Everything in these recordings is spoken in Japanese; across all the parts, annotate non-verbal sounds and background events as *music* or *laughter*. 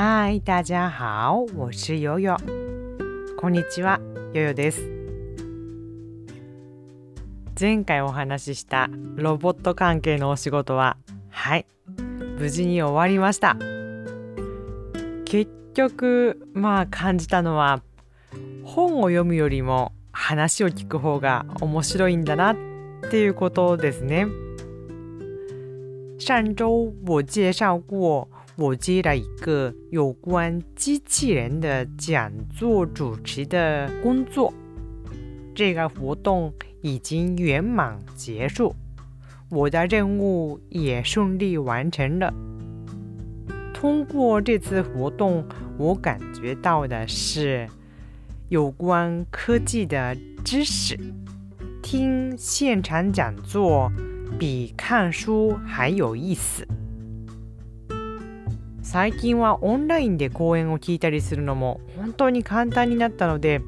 嗨，大家好，我是悠悠。こんにちは、悠悠です。前回お話ししたロボット関係のお仕事は、はい、無事に終わりました。結局、まあ感じたのは、本を読むよりも話を聞く方が面白いんだなっていうことですね。上周我介绍过，我接了一个有关机器人的讲座主持的工作。这个活动已经圆满结束，我的任务也顺利完成了。通过这次活动，我感觉到的是有关科技的知识。听现场讲座。比看书还有意思最近はオンラインで講演を聞いたりするのも本当に簡単になったので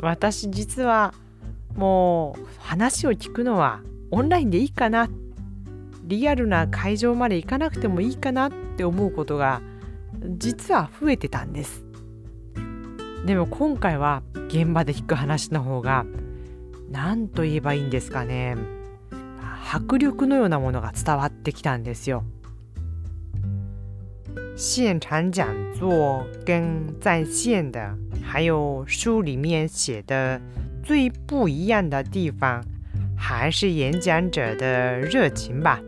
私実はもう話を聞くのはオンラインでいいかなリアルな会場まで行かなくてもいいかなって思うことが実は増えてたんですでも今回は現場で聞く話の方が何と言えばいいんですかね迫力のようなものが伝わってきたんですよ。现场讲座跟在线的，还有书里面写的最不一样的地方，还是演讲者的热情吧。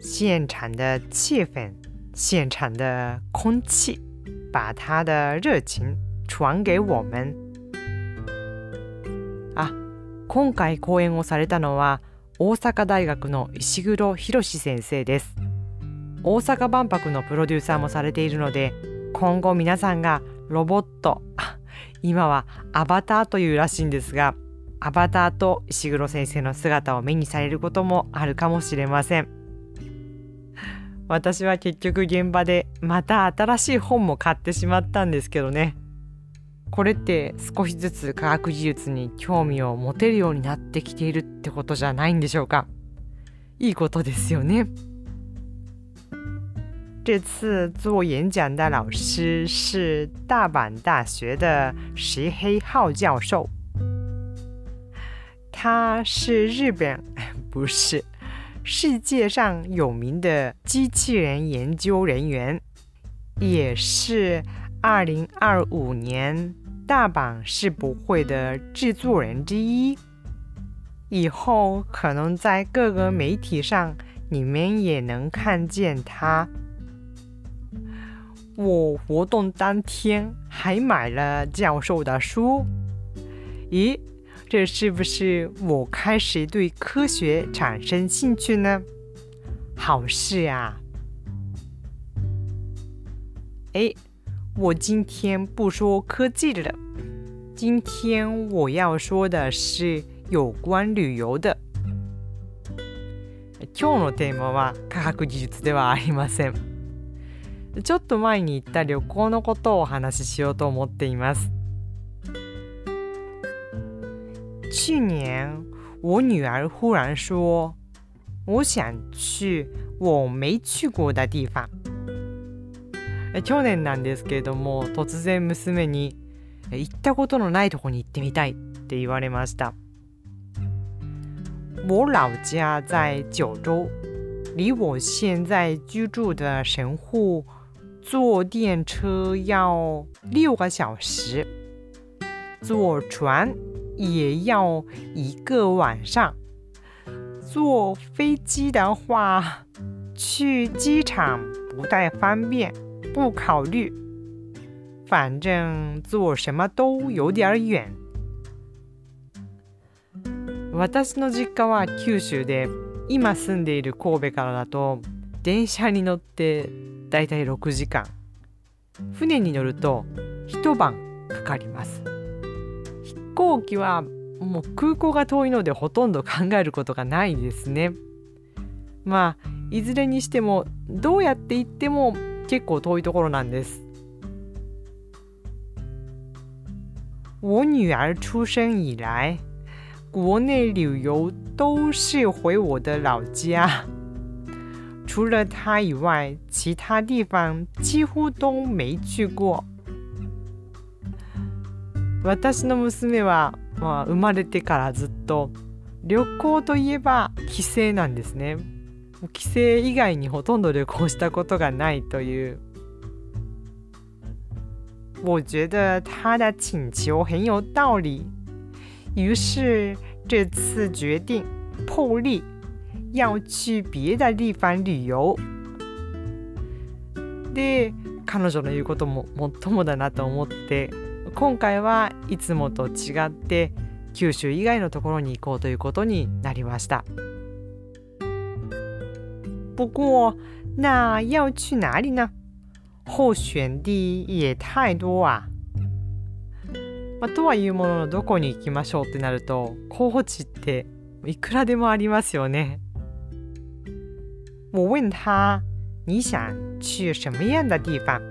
现场的气氛，现场的空气，把他的热情传给我们。あ、今回講演をされたのは。大阪大学の石黒博先生です 大阪万博のプロデューサーもされているので今後皆さんがロボット *laughs* 今はアバターというらしいんですがアバターと石黒先生の姿を目にされることもあるかもしれません。私は結局現場でまた新しい本も買ってしまったんですけどね。これって少しずつ科学技術に興味を持てるようになってきているってことじゃないんでしょうか。いいことですよね。这次做演讲的老师是大阪大学的石黑浩教授，他是日本不是世界上有名的机器人研究人员，也是二零二五年。大阪世博会的制作人之一，以后可能在各个媒体上，你们也能看见他。我活动当天还买了教授的书。咦，这是不是我开始对科学产生兴趣呢？好事啊！哎。我今天不说科技了，今天我要说的是有关旅游的。今日のテーマは科学技術ではありません。 ちょっと前に行った旅行のことをお話ししようと思っています。去年，我女儿忽然说：“我想去我没去过的地方。”去年なんですけれども突然娘に行ったことのないとこに行ってみたいって言われました我老家在九州离我现在居住的神户坐电车要六个小时坐船也要一个晚上坐飞机的话去机场不太方便不考虑，反正做什么都有点远。私の実家は九州で今住んでいる神戸からだと電車に乗って だいたい6時間。船に乗ると一晩かかります。飛行機はもう空港が遠いのでほとんど考えることがないですね。まあいずれにしてもどうやって行っても結構遠いところなんです。我女儿出生以来，国内旅游都是回我的老家，除了他以外，其他地方几乎都没去过。私の娘は、まあ、生まれてからずっと旅行といえば帰省なんですね。帰省以外にほとんど旅行したことがないという。我觉得他的请求很有道理，于是这次决定破例要去别的地方旅遊。で彼女の言うことももっともだなと思って今回はいつもと違って九州以外のところに行こうということになりました。不过，那要去哪里呢？候選地也太多啊。まあ、とはいうもののどこに行きましょうってなると候補地っていくらでもありますよね。我问他你想去什么样的地方？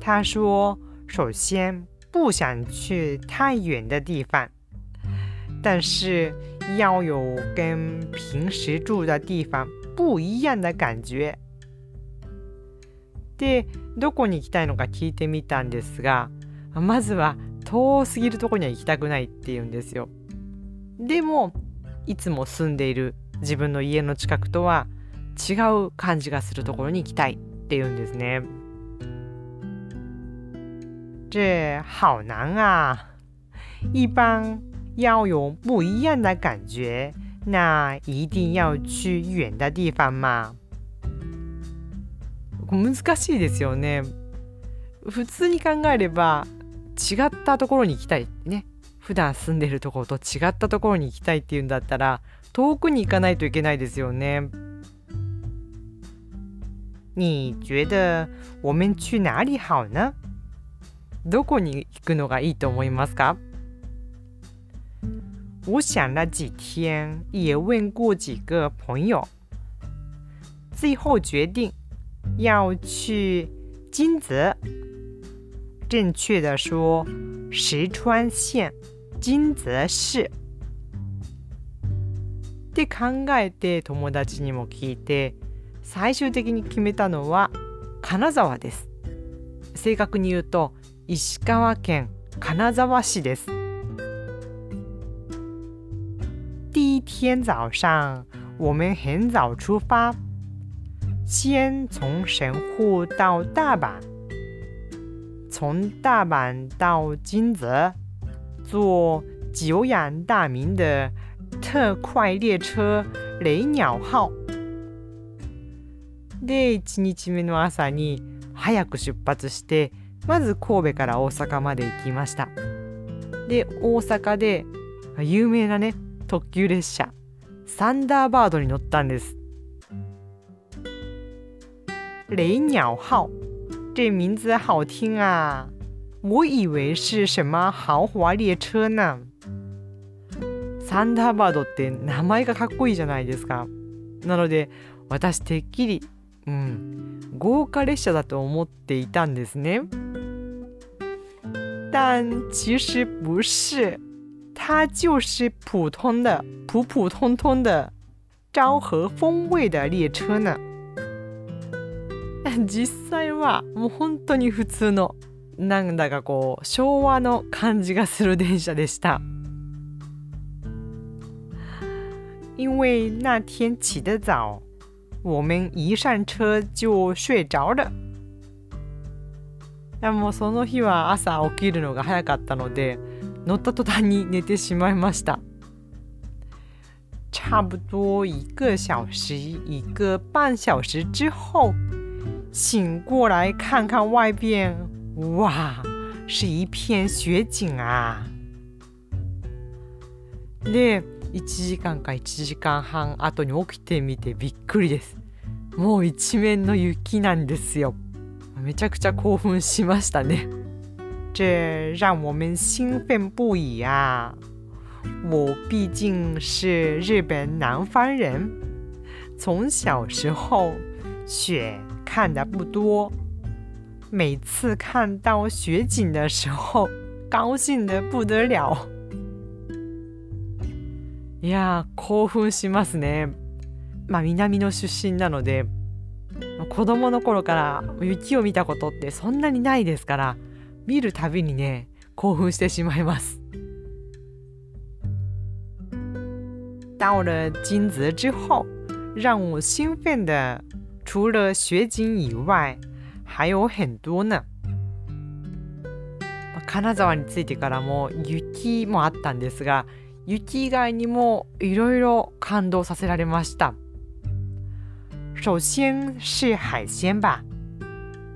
他说：首先不想去太远的地方，但是要有跟平时住的地方不一样的感觉。でどこに行きたいのか聞いてみたんですがまずは遠すぎるとこには行きたくないって言うんですよでもいつも住んでいる自分の家の近くとは違う感じがするところに行きたいって言うんですね。这好难啊。一般要有不一样的感觉那一定要去远的地方嘛難しいですよね。普通に考えれば違ったところに行きたいね普段住んでるところと違ったところに行きたいっていうんだったら遠くに行かないといけないですよね。你觉得我们去哪里好呢？どこに行くのがいいと思いますか？我想了几天，也问过几个朋友，最后决定要去金泽，正确的说，石川县金泽市。って考えて友達にも聞いて最終的に決めたのは金沢です。正確に言うと石川県金沢市です。第一天早上，我们很早出发。先从神户到大阪，从大阪到金泽，坐久仰大名的特快列车“雷鸟号”。で、1日目の朝に早く出発して、まず神戸から大阪まで行きました。で、大阪で有名なね、特急列車、サンダーバードに乗ったんです。雷鸟号，这名字好听啊！我以为是什么豪华列车呢。サンダーバードって名前がかっこいいじゃないですか。なので私てっきり、うん、豪華列車だと思っていたんですね。但其实不是，它就是普通的、普普通通的昭和风味的列车呢。*laughs* 実際はもう本当に普通のなんだかこう昭和の感じがする電車でした。因为那天起得早，我们一上车就睡着了。いやもうその日は朝起きるのが早かったので乗った途端に寝てしまいました。差不多一个小时、一个半小时之后。醒过来看看外边，哇，是一片雪景啊！で、1時間か1時間半後に起きてみてびっくりです。もう一面の雪なんですよ。めちゃくちゃ興奮しましたね。*laughs* 这让我们兴奋不已啊！我毕竟是日本南方人，从小时候雪。看的不多，每次看到雪景的时候，高兴的不得了。いや興奮しますね。まあ、南の出身なので子供の頃から雪を見たことってそんなにないですから見るたびにね興奮してしまいます。到了金泽之后，让我兴奋的除了雪景以外，还有很多呢。金沢に着いてからも雪もあったんですが雪以外にもいろいろ感動させられました。首先是海鲜吧。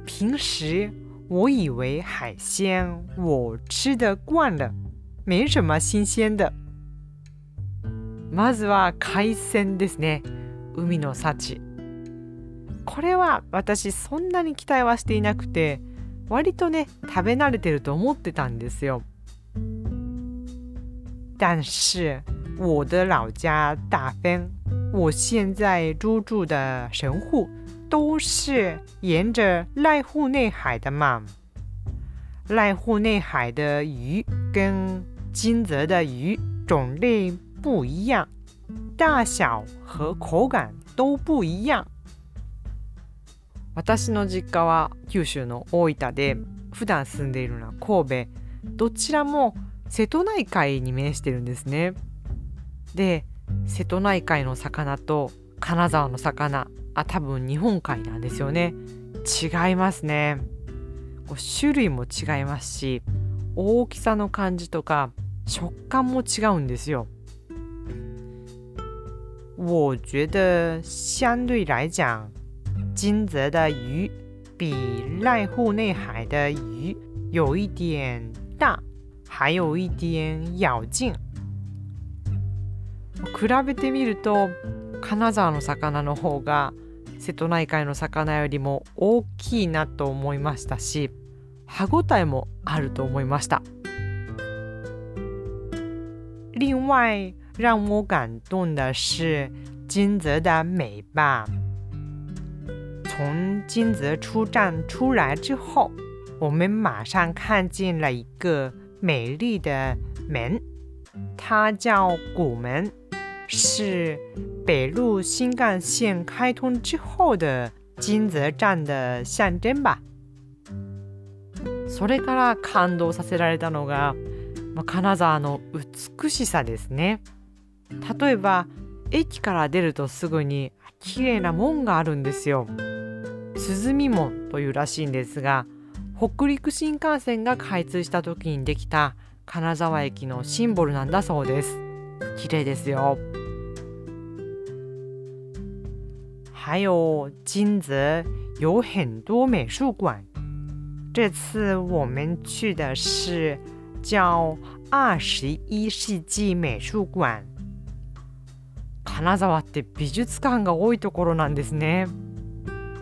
平时我以为海鲜我吃得惯了没什么新鲜的。まずは海鮮ですね。海の幸。これは私そんなに期待はしていなくて割とね食べ慣れてると思ってたんですよ。但是我的老家大分，我现在入住的神户都是沿着濑户内海的嘛。濑户内海的鱼跟金泽的鱼种类不一样，大小和口感都不一样。私の実家は九州の大分で普段住んでいるのは神戸。どちらも瀬戸内海に面してるんですね。で瀬戸内海の魚と金沢の魚あ多分日本海なんですよね。違いますね。種類も違いますし大きさの感じとか食感も違うんですよ。我觉得相对来讲金泽的鱼比濑户内海的鱼有一点大，还有一点咬劲。比べてみると金沢の魚の方が瀬戸内海の魚よりも大きいなと思いましたし歯ごたえもあると思いました。另外让我感动的是金泽的美吧。从金泽出站出来之后，我们马上看见了一个美丽的门，它叫古门，是北陆新干线开通之后的金泽站的象征吧。それから感動させられたのが、金沢の美しさですね。例えば駅から出るとすぐに綺麗な門があるんですよ。鈴見門というらしいんですが北陸新幹線が開通した時にできた金沢駅のシンボルなんだそうです。綺麗ですよ。还有金泽有很多美术馆。这次我们去的是叫二十一世纪美术館金沢って美術館が多いところなんですね。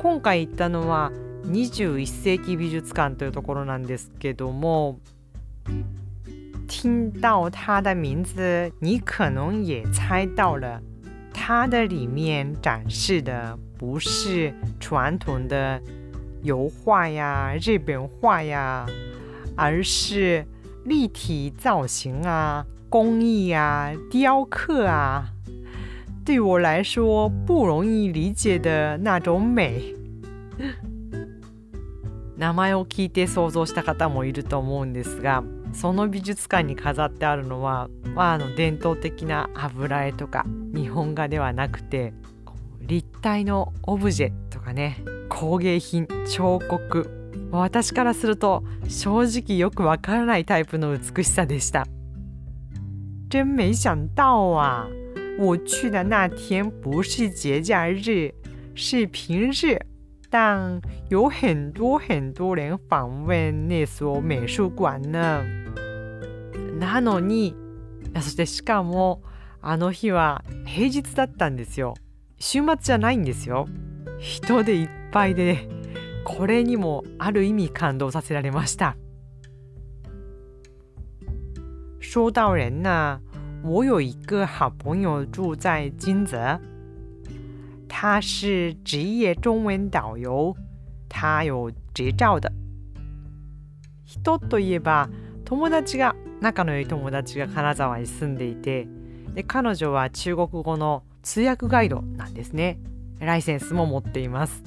今回行ったのは21世纪美術館というところなんですけども听到它的名字，你可能也猜到了，它的里面展示的不是传统的油画呀、日本画呀，而是立体造型啊、工艺啊、雕刻啊。对我来说不容易理解的那种美。*laughs* 名前を聞いて想像した方もいると思うんですがその美術館に飾ってあるのは、まあ、あの伝統的な油絵とか日本画ではなくて立体のオブジェとかね工芸品彫刻私からすると正直よくわからないタイプの美しさでした。真没想到啊！我去的那天不是节假日，是平日。但有很多很多人访问那所美術館呢。なのに、そしてしかもあの日は平日だったんですよ。週末じゃないんですよ。人でいっぱいで、これにもある意味感動させられました。说到人呢，我有一个好朋友住在金泽。他是职业中文导遊他有执照的人といえば友達が仲の良い友達が金沢に住んでいてで彼女は中国語の通訳ガイドなんですね。ライセンスも持っています。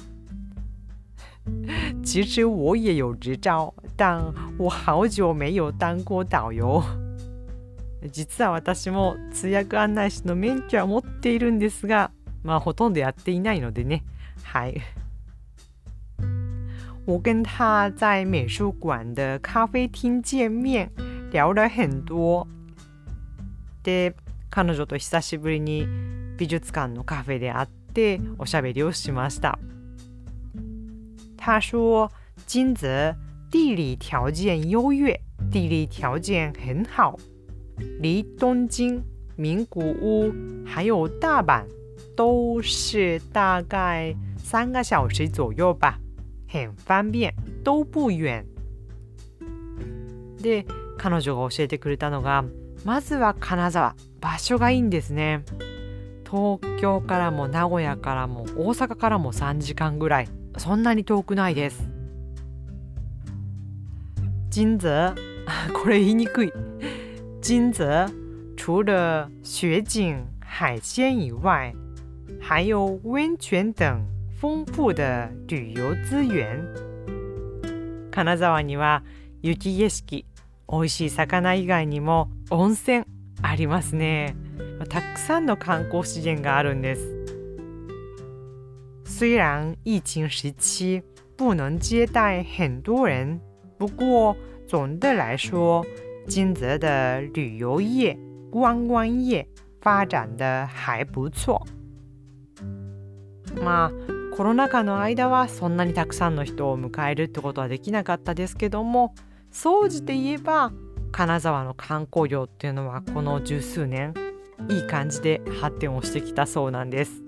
*laughs* 其实我也有执照，但我好久没有当过导游。実は私も通訳案内士の免許は持っているんですが、まあほとんどやっていないのでね。はい。我跟他在美术馆的咖啡厅见面，聊了很多。で、彼女と久しぶりに美術館のカフェで会っておしゃべりをしました。他说金泽地理条件优越，地理条件很好，离东京、名古屋还有大阪都是大概三个小时左右吧。很方便都不遠で彼女が教えてくれたのがまずは金沢場所がいいんですね。東京からも名古屋からも大阪からも3時間ぐらい。そんなに遠くないです。金泽 *laughs* これ言いにくい。金泽除了雪景海鲜以外还有温泉等丰富的旅遊資源。金沢には雪景色美味しい魚以外にも温泉ありますね。たくさんの観光資源があるんです。虽然疫情时期不能接待很多人不过总的来说金泽的旅游业观光业发展的还不错まあコロナ禍の間はそんなにたくさんの人を迎えるってことはできなかったですけども総じて言えば金沢の観光業っていうのはこの十数年いい感じで発展をしてきたそうなんです。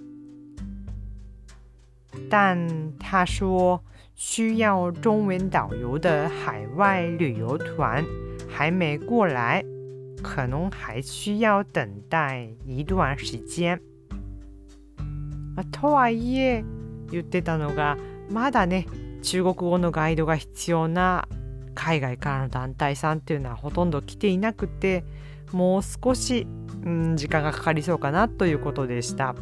但他说需要中文导游的海外旅游团还没过来，可能还需要等待一段时间。とはいえ言ってたのがまだね中国語のガイドが必要な海外からの団体さんっていうのはほとんど来ていなくてもう少し、うん、時間がかかりそうかなということでした。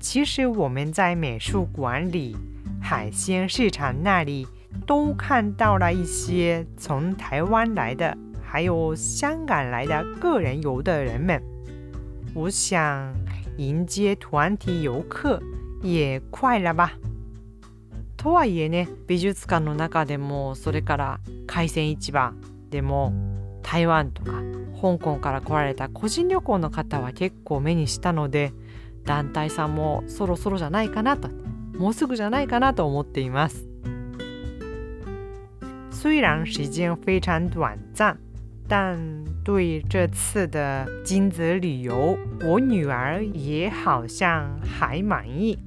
其实我们在美术馆里、海鲜市场那里都看到了一些从台湾来的，还有香港来的个人游的人们。我想迎接团体遊客也快了ばとはいえね美術館の中でもそれから海鮮市場でも台湾とか香港から来られた個人旅行の方は結構目にしたので団体さんもそろそろじゃないかなともうすぐじゃないかなと思っています虽然时间非常短暂但对这次的金泽旅游，我女儿也好像还满意。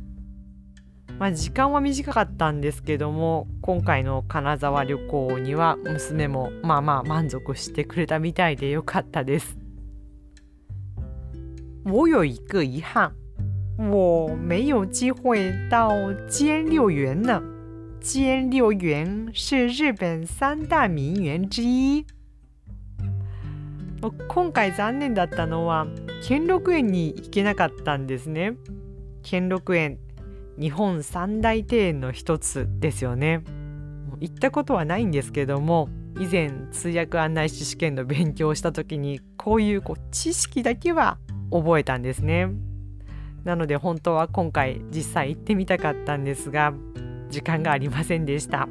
まあ、時間は短かったんですけども今回の金沢旅行には娘もまあまあ満足してくれたみたいでよかったです。我有一个遗憾，我没有机会到兼六园呢。兼六园是日本三大名园之一。今回残念だったのは兼六園に行けなかったんですね兼六園日本三大庭園の一つですよね行ったことはないんですけども以前通訳案内士試験の勉強をした時にこういうこう知識だけは覚えたんですねなので本当は今回実際行ってみたかったんですが時間がありませんでした。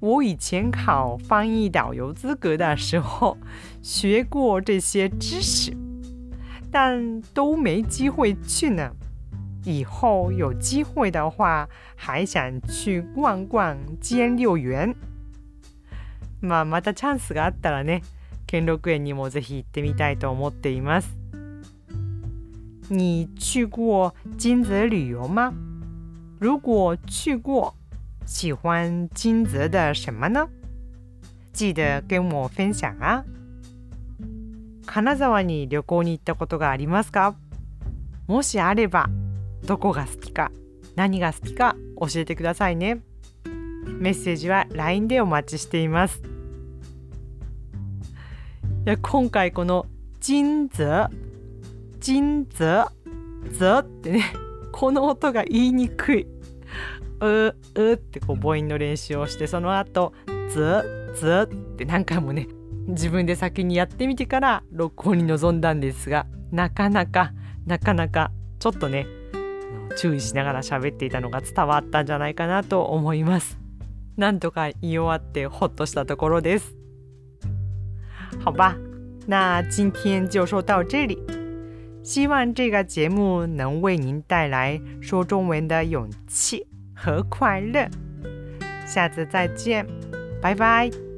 我以前考翻译导游资格的时候学过这些知识，但都没机会去呢。以后有机会的话，还想去逛逛兼六园。まあまたチャンスがあったらね、兼六園にもぜひ行ってみたいと思っています。你去过金泽旅游吗？如果去过。喜欢金泽的什么呢？记得跟我分享啊！金沢に旅行に行ったことがありますか？もしあれば、どこが好きか、何が好きか？教えてくださいね。メッセージは LINE でお待ちしています。いや今回この金泽？金泽？泽ってねこの音が言いにくい。ううってこう母音の練習をしてその後ずずって何回もね自分で先にやってみてから録音に臨んだんですがなかなかなかなかちょっとね注意しながら喋っていたのが伝わったんじゃないかなと思います。なんとか言い終わってほっとしたところです。好吧，那今天就说到这里。希望这个节目能为您带来说中文的勇气和快乐。下次再见，拜拜。